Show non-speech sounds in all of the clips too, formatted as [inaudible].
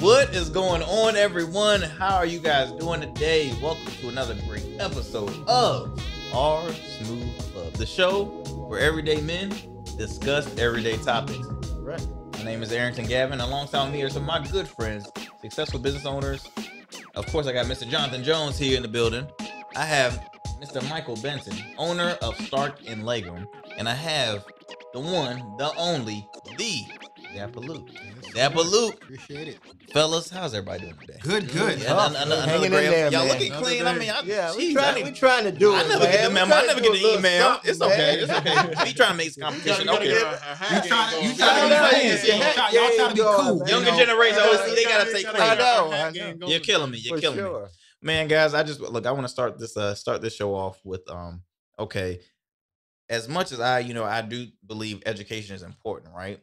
What is going on, everyone? How are you guys doing today? Welcome to another great episode of R Smooth Club, the show where everyday men discuss everyday topics. Right. My name is Arrington Gavin. Alongside me are some of my good friends, successful business owners. Of course, I got Mr. Jonathon Jones here in the building. I have Mr. Michael Benton, owner of Stark and Legum, and I have the one, the only, the Dapper Luq. Dapper Luq, Appreciate it. fellas, how's everybody doing today? Good, good. Yeah, an- an- another Hanging in there, Y'all man. looking Another clean. I mean, I, Yeah, we geez, trying, I we trying to do I it. never man. get the We memo. I never get a the email. something, It's okay. man. It's okay. [laughs] We trying to make some competition. gotta Okay. You trying, you Yeah, trying to be fancy. Y'all try- yeah, Y'all trying to be yeah, cool. man. you Younger know? generation, Yeah, always they gotta stay I clean. know. You're killing me. You're killing me. man guys i just look i want to start this uh start this show off with um okay as much as i you know i do believe education is important right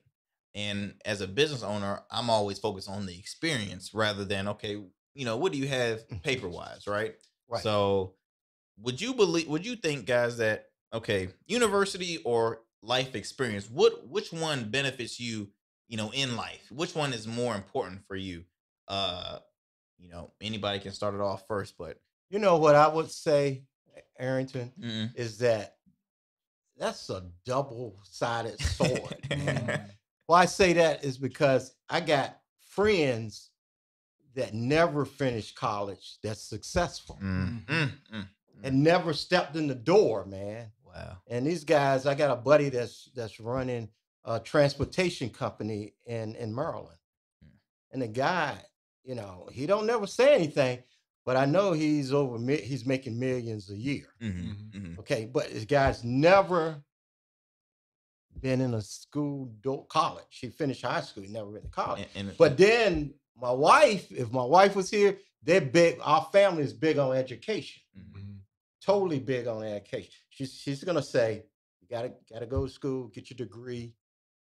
and as a business owner i'm always focused on the experience rather than okay you know what do you have paper wise right Right. so would you believe would you think guys that okay university or life experience what which one benefits you you know in life which one is more important for you uh you know anybody can start it off first but You know what I would say, Arrington, mm, is that that's a double-sided sword. [laughs] Mm. Why I say that is because I got friends that never finished college that's successful mm, mm, mm, and never stepped in the door, man. wow And these guys, I got a buddy that's that's running a transportation company in in Maryland. Mm. And the guy, you know, he don't never say anything, but I know he's over he's making millions a year. Mhm, Mhm. mhm. Okay, but this guy's never been in a school do- college. He finished high school, he never been to college. And, and But then my wife, if my wife was here, they're big. Our family is big on education mhm, totally big on education. She's she's gonna say, you gotta gotta go to school, get your degree,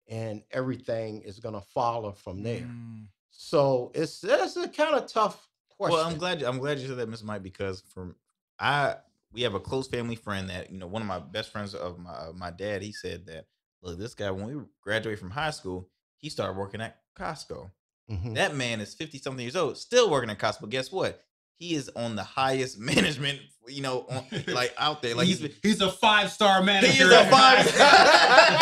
and everything is gonna follow from there. Mm. So it's it's a kind of tough question. well i'm glad you, i'm glad you said that miss mike because from i we have a close family friend that you know one of my best friends of my of my dad he said that look this guy when we graduated from high school he started working at costco Mhm. that man is 50 something years old still working at costco guess what he is on the highest [laughs] management you know on, [laughs] like out there like he's, he's he's a five star manager. He is a five [laughs]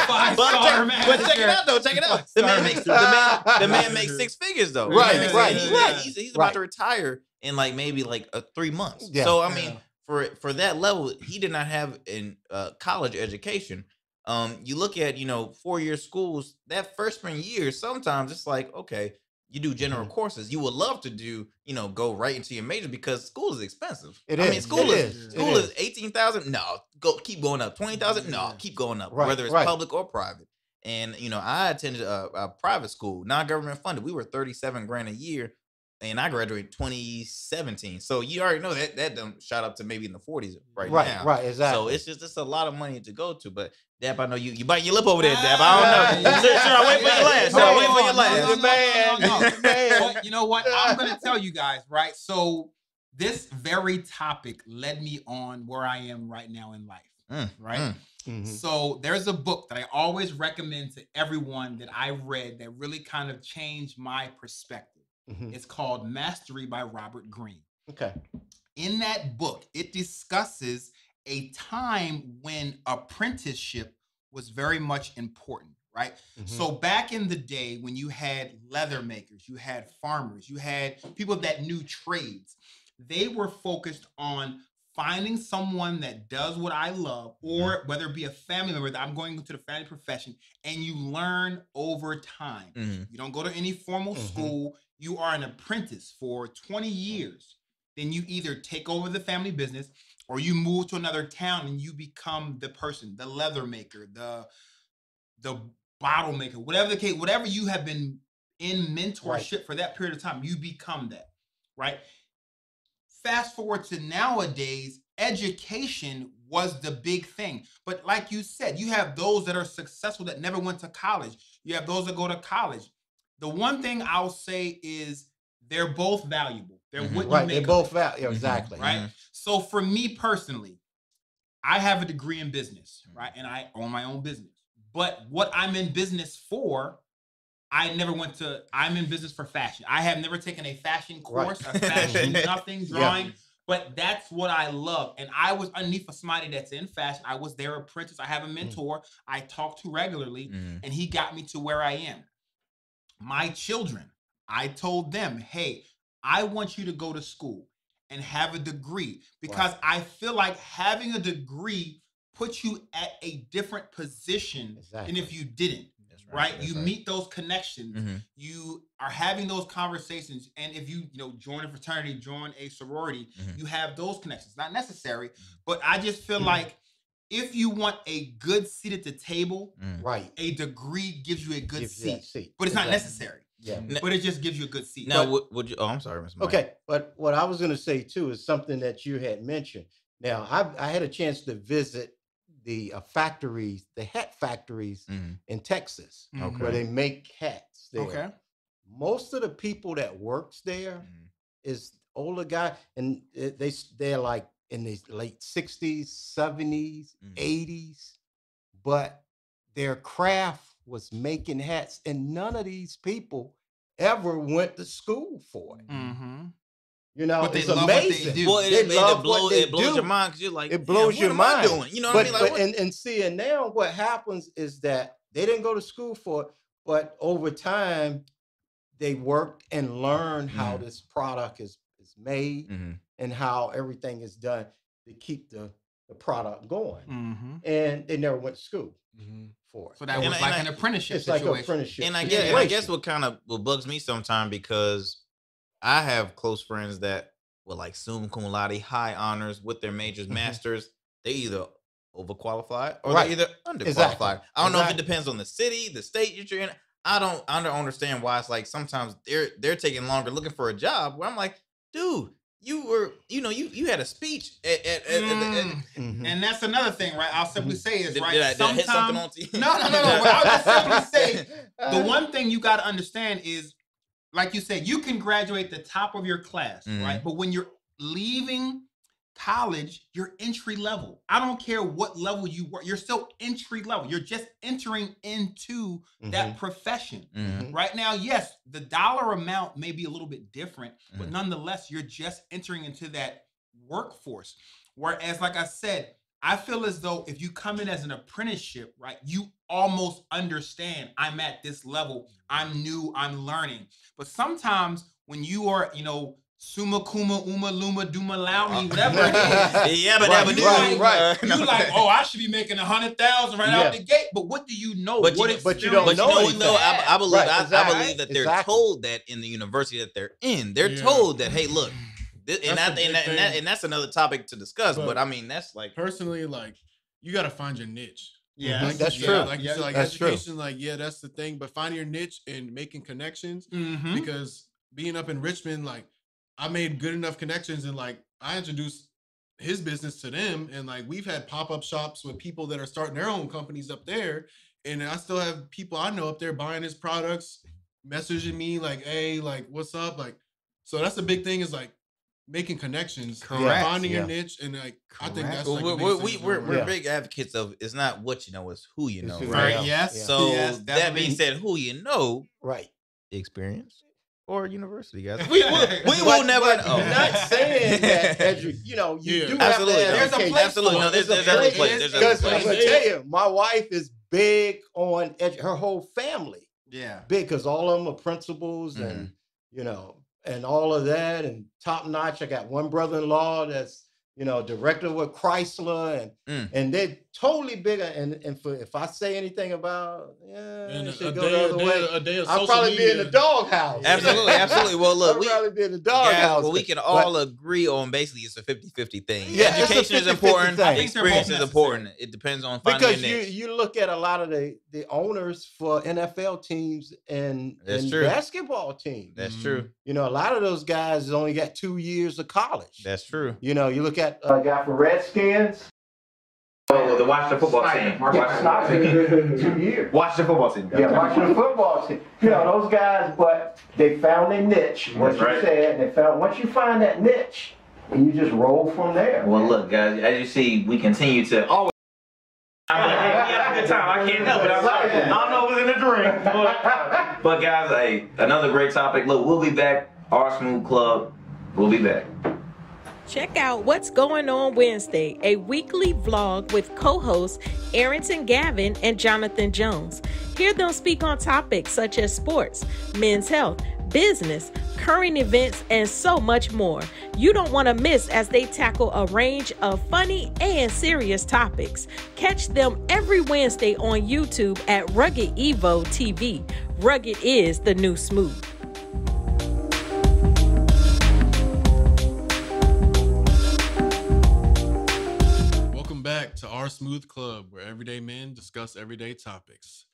but, star check, manager. but check it out though. Check it out. The man makes the man the man makes six figures though. Right, right, He's, right, he's, he's about right. to retire in like maybe like uh, three months. Yeah. So I mean, Yeah. for for that level, he did not have in uh, college education. Um, you look at you know four year schools. That freshman year, sometimes it's like okay, you do general Mhm. courses. You would love to do you know go right into your major because school is expensive. It I mean, school it is, is, school is, is. eighteen thousand. No, go keep going up. Twenty thousand. No, keep going up. Right, Whether it's right. public or private. And you know, I attended a, a private school, non government funded. We were thirty seven grand a year, and I graduated twenty seventeen. So you already know that that done shot up to maybe in the forties right, right, now. right, exactly. So it's just it's a lot of money to go to. But Dap, I know you you bite your lip over there, Dap. I don't know. Should, should I wait for your last? Should I wait for your No, no, last? no, no, no, no, no. Man. But you know what? I'm gonna [laughs] tell you guys, right? So this very topic led me on where I am right now in life, Mm, right? mm. Mhm. So there's a book that I always recommend to everyone that I read that really kind of changed my perspective. Mhm. It's called Mastery by Robert Greene. Okay. In that book, it discusses a time when apprenticeship was very much important, right? Mhm. So back in the day when you had leather makers, you had farmers, you had people that knew trades, they were focused on finding someone that does what I love, or whether it be a family member that I'm going into the family profession, and you learn over time. Mhm. You don't go to any formal Mhm. school. You are an apprentice for 20 years. Then you either take over the family business or you move to another town and you become the person, the leather maker, the the bottle maker, whatever the case, whatever you have been in mentorship for that period of time, you become that, right? Fast forward to nowadays, education was the big thing. But like you said, you have those that are successful that never went to college. You have those that go to college. The one thing I'll say is they're both valuable. They're Mhm. what you Right. make They of both it, val- yeah, Mhm. exactly. right? So for me personally, I have a degree in business, right? And I own my own business. But what I'm in business for I never went to. I'm in business for fashion. I have never taken a fashion Right. course, a [laughs] fashion nothing Yeah. drawing. But that's what I love. And I was underneath of somebody that's in fashion. I was their apprentice. I Mm. have a mentor I talk to regularly, Mhm. and he got me to where I am. My children, I told them, hey, I want you to go to school and have a degree because I feel like having a degree puts you at a different position Exactly. than if you didn't right? That's You meet those connections. Mhm. You are having those conversations, and if you you know join a fraternity, join a sorority, Mhm. you have those connections. Not necessary, but I just feel Mhm. like if you want a good seat at the table, Mhm. Right. a degree gives you a good Gives you that seat, seat. but it's not necessary. Yeah. But it just gives you a good seat. Now, But- would, would you? Oh, I'm sorry, Mr. Mike. Okay, but what I was going to say too is something that you had mentioned. Now, I, I had a chance to visit the uh, factories, the hat factories Mhm. in Texas, Mhm. where they make hats. There. okay, Most of the people that works there Mhm. is older guy, and they they're like in the late sixties, seventies, Mhm. eighties, but their craft was making hats, and none of these people ever went to school for it. mm-hmm. You know, But they it's love what they amazing. do. Well, it, They it, love it, blow, what they it blows do. your mind because you're like, It blows your mind. doing? You know what but, I mean? Like, but what- and, and see, and now what happens is that they didn't go to school for it, but over time they worked and learned how Mhm. this product is is made Mhm. and how everything is done to keep the, the product going. Mm-hmm. And they never went to school Mhm. for it. So that And was I- like and an I- apprenticeship it's like situation. a apprenticeship. and I guess, and I guess what kind of what bugs me sometimes because I have close friends that were like summa cum laude, high honors with their majors, Mhm. masters. They either overqualified or Right. they're either underqualified. Exactly. I don't know if it depends on the city, the state that you're in. I don't, I don't understand why it's like sometimes they're they're taking longer looking for a job. Where I'm like, dude, you were, you know, you you had a speech at, at, at, at the- at- Mm. Mhm. And that's another thing, right? I'll simply say is did, right. did I, did I hit something on to you? No, no, no, no. What I was just simply say, the one thing you got to understand is, like you said, you can graduate the top of your class, Mhm. right? But when you're leaving college, you're entry level. I don't care what level you work, you're still entry level. You're just entering into that profession. Mhm. Right now, yes, the dollar amount may be a little bit different, but Mhm. nonetheless, you're just entering into that workforce. Whereas, like I said, I feel as though if you come in as an apprenticeship, right, you almost understand I'm at this level, I'm new, I'm learning. But sometimes when you are, you know, summa kuma uma luma duma laumi, whatever it is, yeah, but Right, that you right, like, right. you like, oh, I should be making a hundred thousand right out the gate. But what do you know? But you what know- but you don't But you know know, though, I, I believe Right, I, I believe that they're exactly. told that in the university that they're in. They're Yeah. told that, hey, look, [clears throat] this, and, That's that, and, that, and, that, and that's another topic to discuss. But, But- I mean, that's like, Personally, like you got to find your niche. Yeah, Mhm, that's yeah, true. Like you Yeah, said, like that's true. education, like yeah, that's the thing. But finding your niche and making connections Mhm. because being up in Richmond, like I made good enough connections and like I introduced his business to them, and like we've had pop up shops with people that are starting their own companies up there, and I still have people I know up there buying his products, messaging me like, "Hey, like, what's up?" Like, so that's the big thing is like making connections, and Correct, finding yeah. your niche, and like I think that's well, like we're, we're, we, we're, we're on. big advocates of it's not what you know, it's who you know. Right. Right, yes. yeah. So Yes, that definitely. being said, who you know, right. experience or university, guys. We, will we will never but know. Not saying that edu- you know you Yeah. do Absolutely. have to There's a place Absolutely. No, there's, There's there's a place. place. There's other Because I'm gonna tell you, my wife is big on edu- her whole family. Yeah. Big because all of them are principals and you know and all of that and top notch. I got one brother-in-law that's you know director with Chrysler and Mm. and they're totally bigger. And and for if I say anything about yeah, And it should a go day, the a other day, way. a day I'll social probably be in media. the doghouse. Absolutely, absolutely. Well, look, I'll we, probably be in the guys, doghouse. well, we can but- all agree on basically it's a 50-50 thing. Yeah, Education is 50-50 important. thing. I think Experience is important. It depends on finding because your you niche. you look at a lot of the the owners for NFL teams and, That's and true. basketball teams. That's Mm. true. You know, a lot of those guys only got two years of college. That's true. you know, you look at a guy for Redskins. Oh, the Washington football team. Washington, two years. [laughs] Washington football team. Yeah, watching the football team. You know, those guys, but they found their niche, what That's you right. said. They found once you find that niche, and you just roll from there. Well, man. look, guys, as you see, we continue to always [laughs] we had a good time. I can't help it. I'm sorry. I don't know if it was in the drink, but, [laughs] but guys, hey, another great topic. Look, we'll be back. R Smooth Club. We'll be back. Check out What's Going On Wednesday, a weekly vlog with co hosts Arrington Gavin and Jonathon Jones. Hear them speak on topics such as sports, men's health, business, current events, and so much more. You don't want to miss as they tackle a range of funny and serious topics. Catch them every Wednesday on YouTube at Rugged Evo TV. Rugged is the new smooth. To our Smooth Club, where everyday men discuss everyday topics.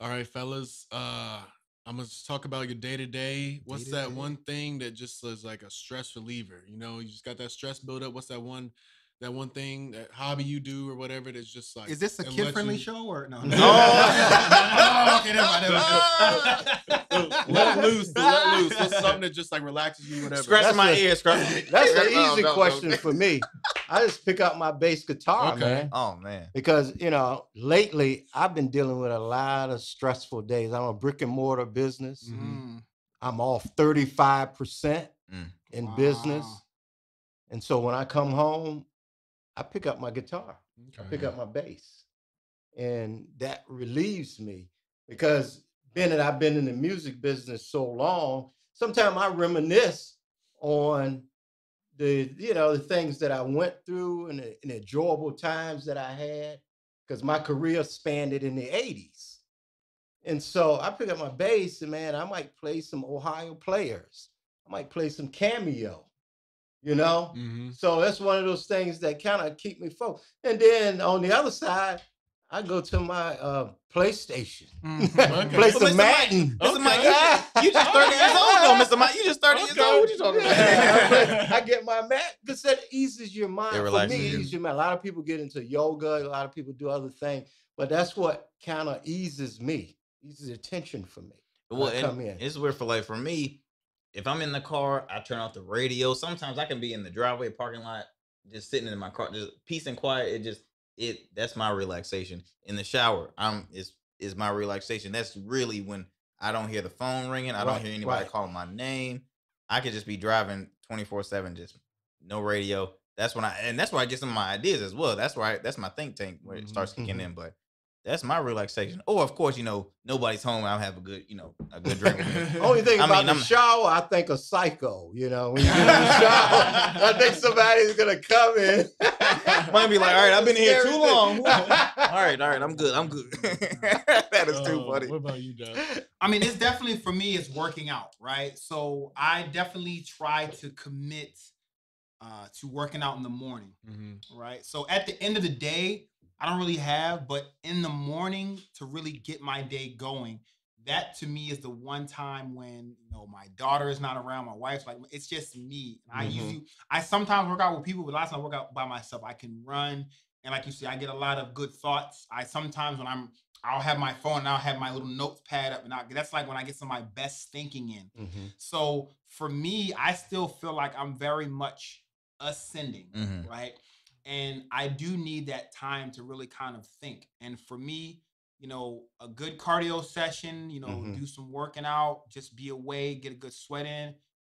All right, fellas. Uh, I'm gonna talk about your day to day. What's that Day-to-day. one thing that just is like a stress reliever? You know, you just got that stress buildup. What's that one? That one thing, that hobby you do or whatever that's just like. Is this a kid friendly you- show or no? [laughs] No. Oh, okay, never mind, [laughs] let loose, let loose. What's something that just like relaxes you, whatever. Scratching That's my a- ear, scratching. [laughs] That's No, an no, easy no. question for me. I just pick up my bass guitar, Okay. man. Oh man. Because you know, lately I've been dealing with a lot of stressful days. I'm a brick and mortar business. Mm. I'm off 35% Mm. in business. And so when I come home, I pick up my guitar, I Okay. pick up my bass. And that relieves me because being that I've been in the music business so long, sometimes I reminisce on the, you know, the things that I went through and the, and the enjoyable times that I had because my career spanned it in the 80s. And so I pick up my bass and man, I might play some Ohio players. I might play some Cameo, you know? Mhm. So that's one of those things that kind of keep me focused. And then on the other side, I go to my uh, PlayStation, Mhm. [laughs] Okay. play Well, some Mr. Mike- Madden. Mr. Mike, you, Yeah. just- you just 30 [laughs] years old though, Mr. Mike. You just 30 years old. What you talking about? Yeah, [laughs] I, get my mat because that eases your mind. It For me, you. eases your mind. A lot of people get into yoga. A lot of people do other things, but that's what kind of eases me, eases the tension for me. when Well, and come in. it's weird for like for me, if I'm in the car, I turn off the radio. Sometimes I can be in the driveway parking lot, just sitting in my car, just peace and quiet. It just it that's my relaxation. In the shower, I'm is is my relaxation. That's really when I don't hear the phone ringing. I Right, don't hear anybody right. calling my name. I could just be driving 24 seven, just no radio. That's when I and that's where I get some of my ideas as well. That's why that's my think tank where it starts kicking mhm. in. But that's my relaxation. Or of course, you know, nobody's home. I'll have a good, you know, a good drink. [laughs] Only thing I about mean, the I'm- shower, I think of Psycho. You know, when you get in the shower, I think somebody's gonna come in. [laughs] Might be like, all right, I've been here too long. [laughs] all right, all right, I'm good. I'm good. that is too Uh, funny. What about you, Dad? I mean, it's definitely for me, it's working out, right? So I definitely try to commit uh, to working out in the morning, Mm-hmm. right? So at the end of the day, I don't really have, but in the morning to really get my day going, that to me is the one time when you know my daughter is not around, my wife's like, it's just me. And I Mhm. usually, I sometimes work out with people, but last time I work out by myself. I can run, and like you see, I get a lot of good thoughts. I sometimes when I'm I'll have my phone and I'll have my little notepad up, and I, that's like when I get some of my best thinking in. Mhm. So for me, I still feel like I'm very much ascending, Mhm. right? And I do need that time to really kind of think. And for me, you know, a good cardio session, you know, Mhm. do some working out, just be away, get a good sweat in.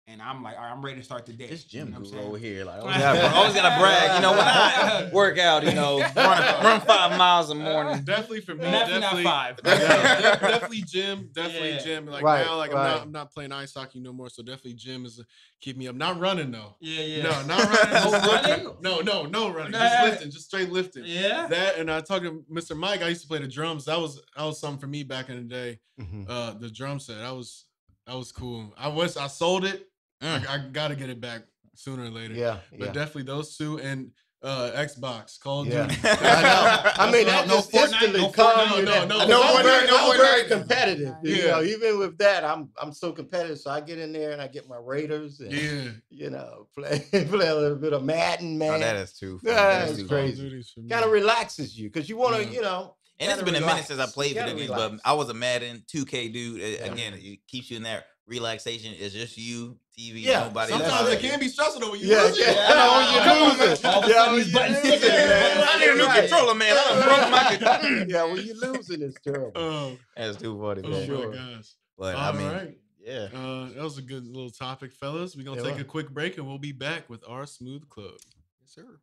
And I'm like, all right, I'm ready to start the day. This you gym know what I'm guru over here, like, always gotta, always gotta brag. You know, when I [laughs] work out, you know, [laughs] run, run five miles a morning. Definitely for me. Definitely not five. [laughs] Yeah, definitely gym. Definitely Yeah. gym. Like Right, now, like I'm not I'm not playing ice hockey no more. So definitely gym is uh, keep me up. Not running though. Yeah, yeah. No, not running. No just running? No, no, no running. Nah. Just lifting. Just straight lifting. Yeah. That and I talked to Mr. Mike. I used to play the drums. That was that was something for me back in the day. Mhm. Uh, the drum set. That was that was cool. I was I sold it. Mm. I, I got to get it back sooner or later. Yeah, But yeah. definitely those two and uh Xbox Call of Yeah. Duty. [laughs] I know. I mean, that No just Fortnite, instantly no calmed Fortnite, me no, down. no, I no know I'm Fortnite, very, no I'm very Fortnite. competitive. You Yeah. know, even with that, I'm I'm so competitive. So I get in there and I get my Raiders and Yeah. you know play [laughs] play a little bit of Madden, man. Oh, that is too. funny. Yeah, That is it's too Call of funny. crazy. Duty's for me. kind of relaxes you because you want to, Yeah. you know. And it's gotta been a minute since I played You video gotta games, but. I was a Madden 2K dude. Yeah. Again, it keeps you in that relaxation. is just you, TV, Yeah, nobody. Sometimes else. it can be stressful though when you Yeah, lose it. yeah. I know, you come on, lose it. man. All of a Yeah, sudden when these you buttons lose it, sticking, man. man. I need a new your right. controller, man. I done broke my controller. [laughs] yeah, when you're losing, it's terrible. Oh, That's too funny, oh man. Sure. my gosh. But All I mean, right. yeah. Uh, that was a good little topic, fellas. We're gonna Yeah. take a quick break and we'll be back with our smooth club. Yes, sir.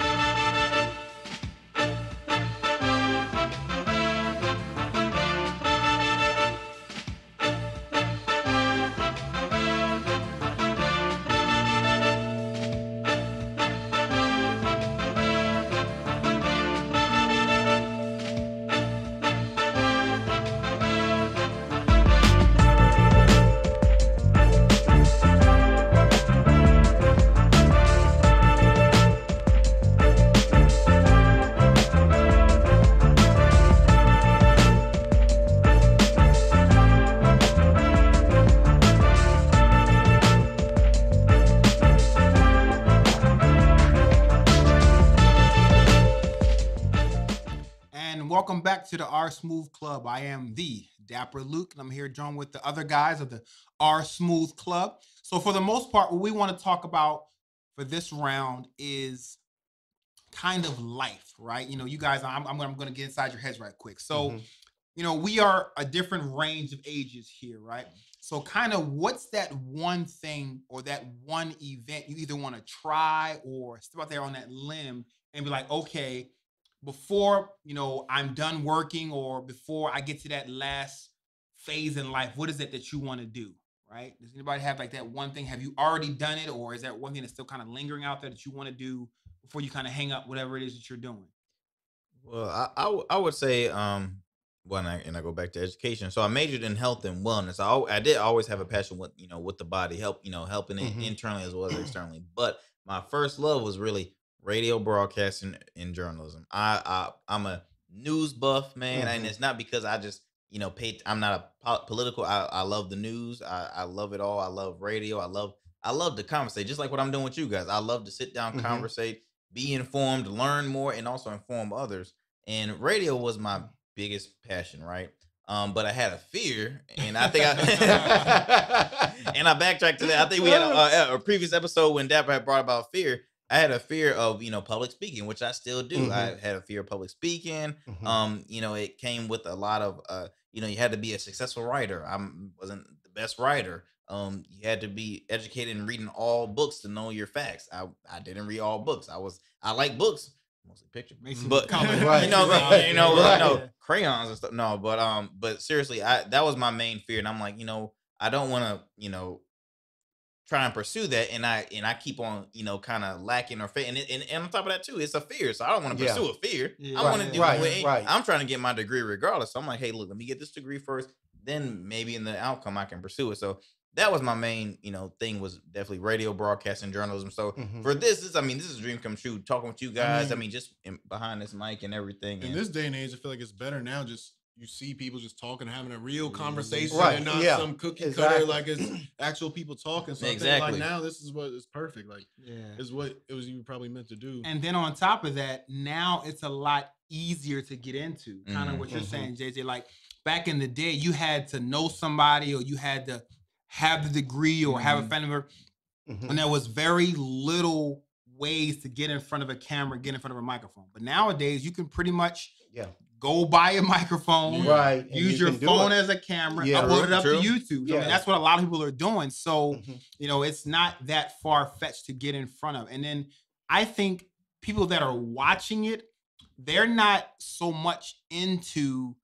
And welcome back to the R Smooth Club. I am the Dapper Luq, and I'm here joined with the other guys of the R Smooth Club. So, for the most part, what we want to talk about for this round is kind of life, right? You know, you guys, I'm, I'm, gonna- I'm going to get inside your heads right quick. So, Mhm. you know, we are a different range of ages here, right? So, kind of what's that one thing or that one event you either want to try or step out there on that limb and be like, okay, before you know I'm done working or before I get to that last phase in life, what is it that you want to do? Right? Does anybody have like that one thing? Have you already done it, or is that one thing that's still kind of lingering out there that you want to do before you kind of hang up whatever it is that you're doing? Well, I, I, w- I would say, um, when I and I go back to education. So I majored in health and wellness. I, I did always have a passion with you know with the body, help you know helping it Mhm. internally as well as [clears throat] externally. But my first love was really radio broadcasting and journalism. I, I I'm a news buff man, and Mhm. it's not because I just you know pay. I'm not a po- political. I, I love the news. I, I love it all. I love radio. I love I love to conversate, just like what I'm doing with you guys. I love to sit down, Mhm. conversate, be informed, learn more, and also inform others. And radio was my biggest passion, right? Um, but I had a fear, and I think I [laughs] [laughs] and I backtracked to that. I think we had a, a, a previous episode when Dapper had brought about fear. I had a fear of you know public speaking, which I still do. Mhm. I had a fear of public speaking. Mhm. Um, you know, it came with a lot of uh, you know, you had to be a successful writer. I wasn't the best writer. Um, you had to be educated in reading all books to know your facts. I I didn't read all books. I was I like books, mostly picture, Makes but [laughs] comic. Right, you know, right, you know, right. you know, crayons and stuff. No, but um, but seriously, I that was my main fear, and I'm like, you know, I don't want to, you know, try and pursue that, and I and I keep on, you know, kind of lacking or fa- and, and and on top of that too, it's a fear. So I don't want to Yeah. pursue a fear. Yeah. I want Right, to do right, it. right. I'm trying to get my degree regardless. So I'm like, hey, look, let me get this degree first, then maybe in the outcome I can pursue it. So that was my main, you know, thing was definitely radio broadcasting journalism. So Mhm. for this, this I mean, this is a dream come true. Talking with you guys, I mean- mean, just in, behind this mic and everything. In and- this day and age, I feel like it's better now. Just you see people just talking, having a real conversation, Right, and not yeah, some cookie exactly. cutter like it's [clears throat] actual people talking. So I think Exactly. like now, this is what is perfect. Like Yeah. is what it was you probably meant to do. And then on top of that, now it's a lot easier to get into. Kind of what you're Mhm. saying, JJ. Like back in the day, you had to know somebody or you had to have the degree or have a Mhm. family member. Mhm. And there was very little ways to get in front of a camera, get in front of a microphone. But nowadays, you can pretty much Yeah. Go buy a microphone, Right. use you your phone as a camera, Yeah. upload it up true. to YouTube. I mean, that's what a lot of people are doing. So, Mhm. you know, it's not that far fetched to get in front of. And then I think people that are watching it, they're not so much into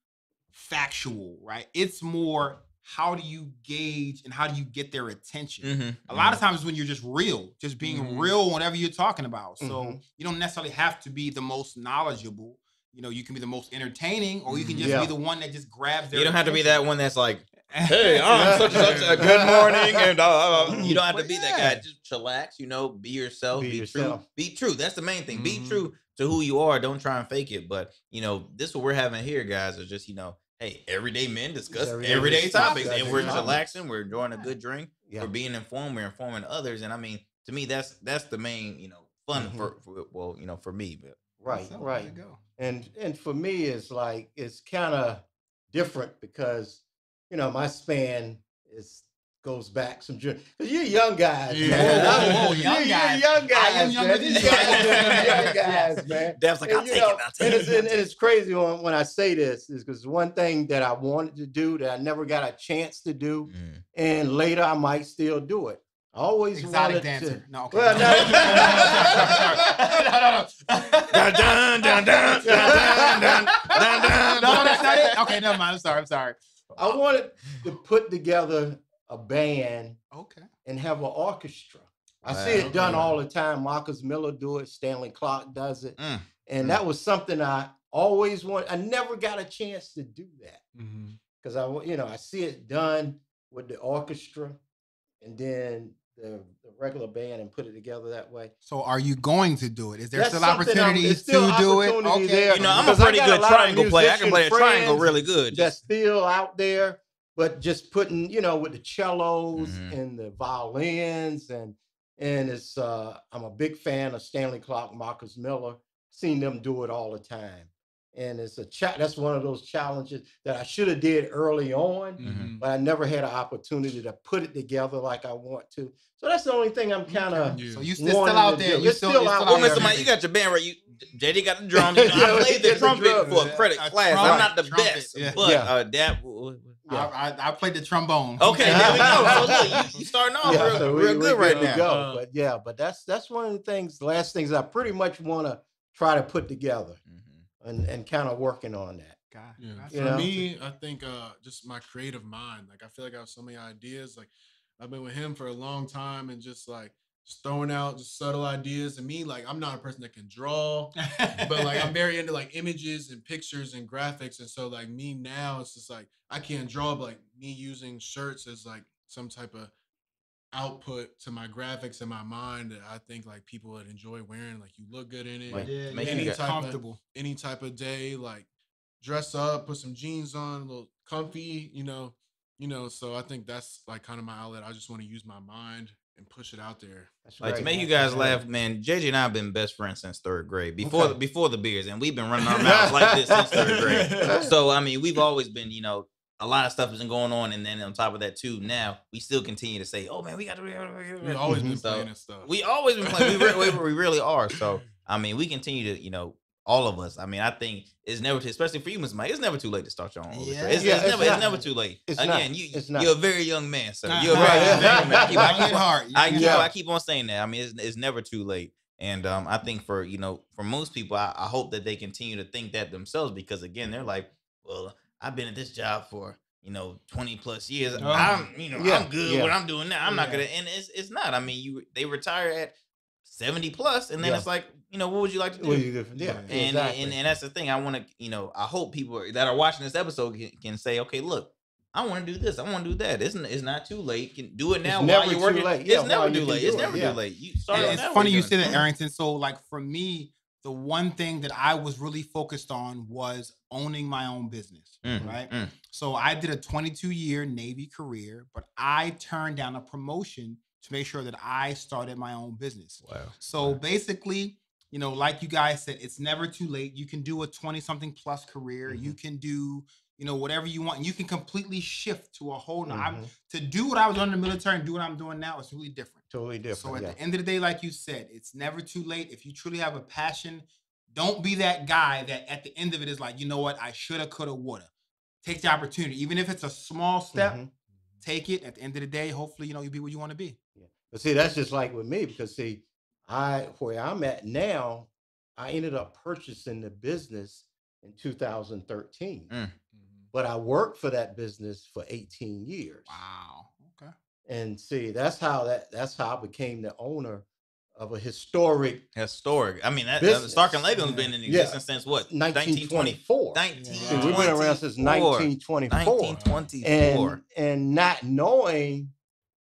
factual, right? It's more how do you gauge and how do you get their attention? Mhm, A lot mhm. of times when you're just real, just being Mhm. real, whatever you're talking about. So Mhm. you don't necessarily have to be the most knowledgeable. You know, you can be the most entertaining, or you can just Yeah. be the one that just grabs their. you don't have to be that one that's like, hey, I'm [laughs] such and such a good morning, [laughs] and uh, you don't have to But be that guy. Just chillax, you know, be yourself, Be be, yourself. true, be true. That's the main thing. Be Mhm. true to who you are. Don't try and fake it. But you know, this what we're having here, guys, is just you know, hey, everyday men discuss everyday everyday topics, topics, and we're topics. chillaxing. We're enjoying a good drink. Yeah. We're being informed. We're informing others, and I mean, to me, that's that's the main, you know, fun Mhm. for, for well, you know, for me. But Right. So, Right. go. and and for me it's like it's kind of different because you know my span is goes back some because you're young guys Yeah. man. Whoa, whoa, I'm- you're- young you're guys. young I guys am younger man. than you. [laughs] guys are young has, man. Dev's like, And, I'll you take know, it. I'll take and, it's, it. and, and it's crazy when, when I say this is because one thing that I wanted to do that I never got a chance to do, Mm. and later I might still do it. I always exotic wanted dancer. To... No, okay. Well, no, no, no, no, dun, dun, dun, dun, dun, dun, dun. No, that's not it. Okay, never mind. I'm sorry. I'm sorry. I wanted to put together a band. Okay. And have an orchestra. I see it okay. done all the time. Marcus Miller do it. Stanley Clarke does it. Mm. And mm. that was something I always wanted. I never got a chance to do that because mm-hmm. I, you know, I see it done with the orchestra, and then the, the regular band, and put it together that way. So, are you going to do it? Is there That's still opportunities still to do it? Okay. there. You know, I'm a pretty got a good triangle player. I can play a triangle really good. That's still out there, but just putting, you know, with the cellos Mhm. and the violins and and it's uh I'm a big fan of Stanley Clarke, Marcus Miller. Seen them do it all the time. And it's a cha- that's one of those challenges that I should have did early on, Mhm. but I never had an opportunity to put it together like I want to. So that's the only thing I'm kind of Yeah. So you still, still out there. You It's still, still you're out still Well, there. Mr. Mike, you got your band right. You, JD got the drums. You [laughs] know, Yeah, I played the trumpet drums. for a credit A class. I'm not the trumpet, best, yeah. but Yeah. uh, that. Yeah. I, I, I played the trombone. Okay, there we go. [laughs] So look, you, you starting off Yeah, real, so we- real good right to now. Go. Uh, but yeah, but that's that's one of the things, last things I pretty much want to try to put together. And, and kind of working on that. God, Yeah. For know? me, I think uh just my creative mind. Like I feel like I have so many ideas. Like I've been with him for a long time and just like just throwing out just subtle ideas. And me, like I'm not a person that can draw, but like I'm [laughs] very into like images and pictures and graphics. And so like me now, it's just like I can't draw, but like me using shirts as like some type of output to my graphics in my mind that I think like people would enjoy wearing. Like you look good in it Like, yeah, make yeah, you it's any type of day, like dress up, put some jeans on, a little comfy, you know, you know. So I think that's like kind of my outlet. I just want to use my mind and push it out there. That's Like to make you guys laugh, man. JJ and I have been best friends since third grade. Before Okay. before the beers, and we've been running our [laughs] mouths like this since third grade. [laughs] So I mean, we've always been, you know, a lot of stuff has been going on, and then on top of that too, now we still continue to say, "Oh man, we got to." We've always been So, playing this stuff. We always been playing. We, re- we, [laughs] we really are. So I mean, we continue to, you know, all of us. I mean, I think it's never too, especially for you, Mr. Mike. It's never too late to start your own. Yeah. It's, Yeah, it's it's never, it's never too late. Again, not. you, It's not. you're a very young man, sir. Nah, You're a very young man. I keep, I keep, at. I, young you at. I keep on saying that. I mean, it's, it's never too late. And um, I think for you know, for most people, I, I hope that they continue to think that themselves because again, they're like, well, I've been at this job for you know twenty plus years. Oh. I'm you know Yeah, I'm good. yeah. What I'm doing now, I'm not gonna. And it's it's not. I mean, you they retire at seventy plus, and then Yeah. it's like you know, what would you like to do? Well, yeah, and, exactly. and and that's the thing. I want to, you know, I hope people that are watching this episode can, can say, okay, look, I want to do this. I want to do that. It's, it's not too late. Can do it now while never you're too working. late. Yeah, it's never too late. It's it, never yeah. too late. You start And it it's funny you doing? say that, Arrington. So, like for me, the one thing that I was really focused on was owning my own business, Mm, right? mm. So I did a 22 year Navy career, but I turned down a promotion to make sure that I started my own business. Wow. So basically, you know, like you guys said, it's never too late. You can do a 20 something plus career. You Mm-hmm. can do, you know, whatever you want. And you can completely shift to a whole Mhm. To do what I was doing in the military and do what I'm doing now is really different. Totally different. So at yeah. the end of the day, like you said, it's never too late. If you truly have a passion, don't be that guy that at the end of it is like, you know what, I shoulda, coulda, woulda. Take the opportunity, even if it's a small step. Mhm. Take it. At the end of the day, hopefully, you know, you'll be where you want to be. Yeah. But see, that's just like with me because see, I where I'm at now, I ended up purchasing the business in 2013. Mm. But I worked for that business for 18 years. Wow. Okay. And see, that's how that that's how I became the owner of a historic Historic. I mean, that, that Business. Stark and Legum's Yeah. been in Yeah. existence since what? 1920. 1924. 1924. See, we've been around since 1924. 1924. and and not knowing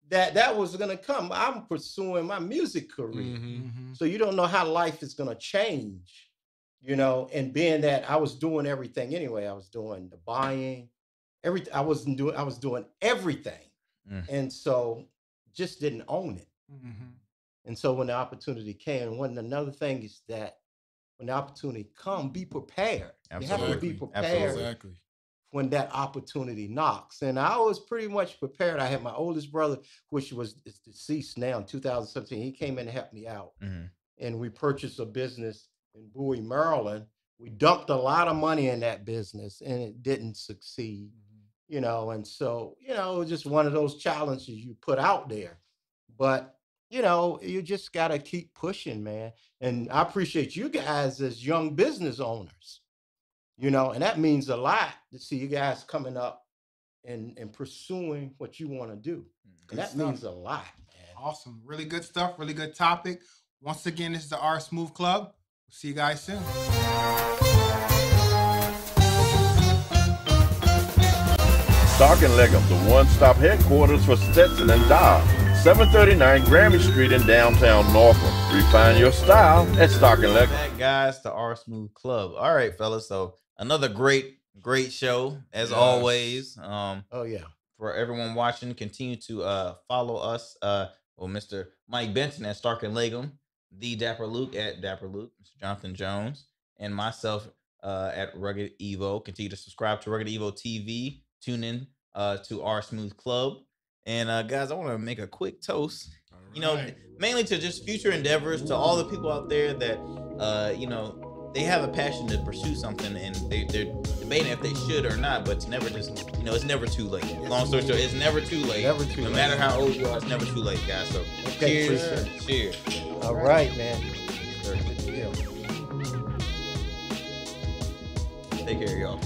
that that was going to come i'm pursuing my music career Mhm. so you don't know how life is going to change you know and being that i was doing everything anyway i was doing the buying everything i wasn't doing i was doing everything Mm. and so just didn't own it Mhm. and so when the opportunity came and one another thing is that when the opportunity come be prepared you have to be prepared Exactly. when that opportunity knocks. And I was pretty much prepared. I had my oldest brother, which was is deceased now in 2017. He came in and helped me out. Mhm. And we purchased a business in Bowie, Maryland. We dumped a lot of money in that business and it didn't succeed, you know. And so, you know, it was just one of those challenges you put out there. But, you know, you just got to keep pushing, man. And I appreciate you guys as young business owners, you know, and that means a lot to see you guys coming up and, and pursuing what you want to do. Mm, good And that stuff. means a lot, man. Awesome. Really good stuff. Really good topic. Once again, this is the R Smooth Club. See you guys soon. Stark and Legum, the one-stop headquarters for Stetson and Dobbs. 739 Granby Street in downtown Norfolk. Refine your style at Stark and Legum. Back guys to our smooth club. All right, fellas. So another great, great show as Yes. always. Um, Oh, yeah. for everyone watching, continue to uh follow us. Uh, well, Mr. Mike Benton at Stark and Legum, the Dapper Luq at Dapper Luq, Mr. Jonathon Jones, and myself uh at Rugged Evo. Continue to subscribe to Rugged Evo TV. Tune in uh to our Smooth Club. And uh guys, I want to make a quick toast. You know, mainly to just future endeavors, to all the people out there that uh, you know, they have a passion to pursue something and they, they're debating if they should or not, but it's never just you know, it's never too late. Long story short, it's never too late. Never too no late. matter how old you are, it's never too late, guys. So Okay, cheers. appreciate Cheers. All right, man. Take care, y'all.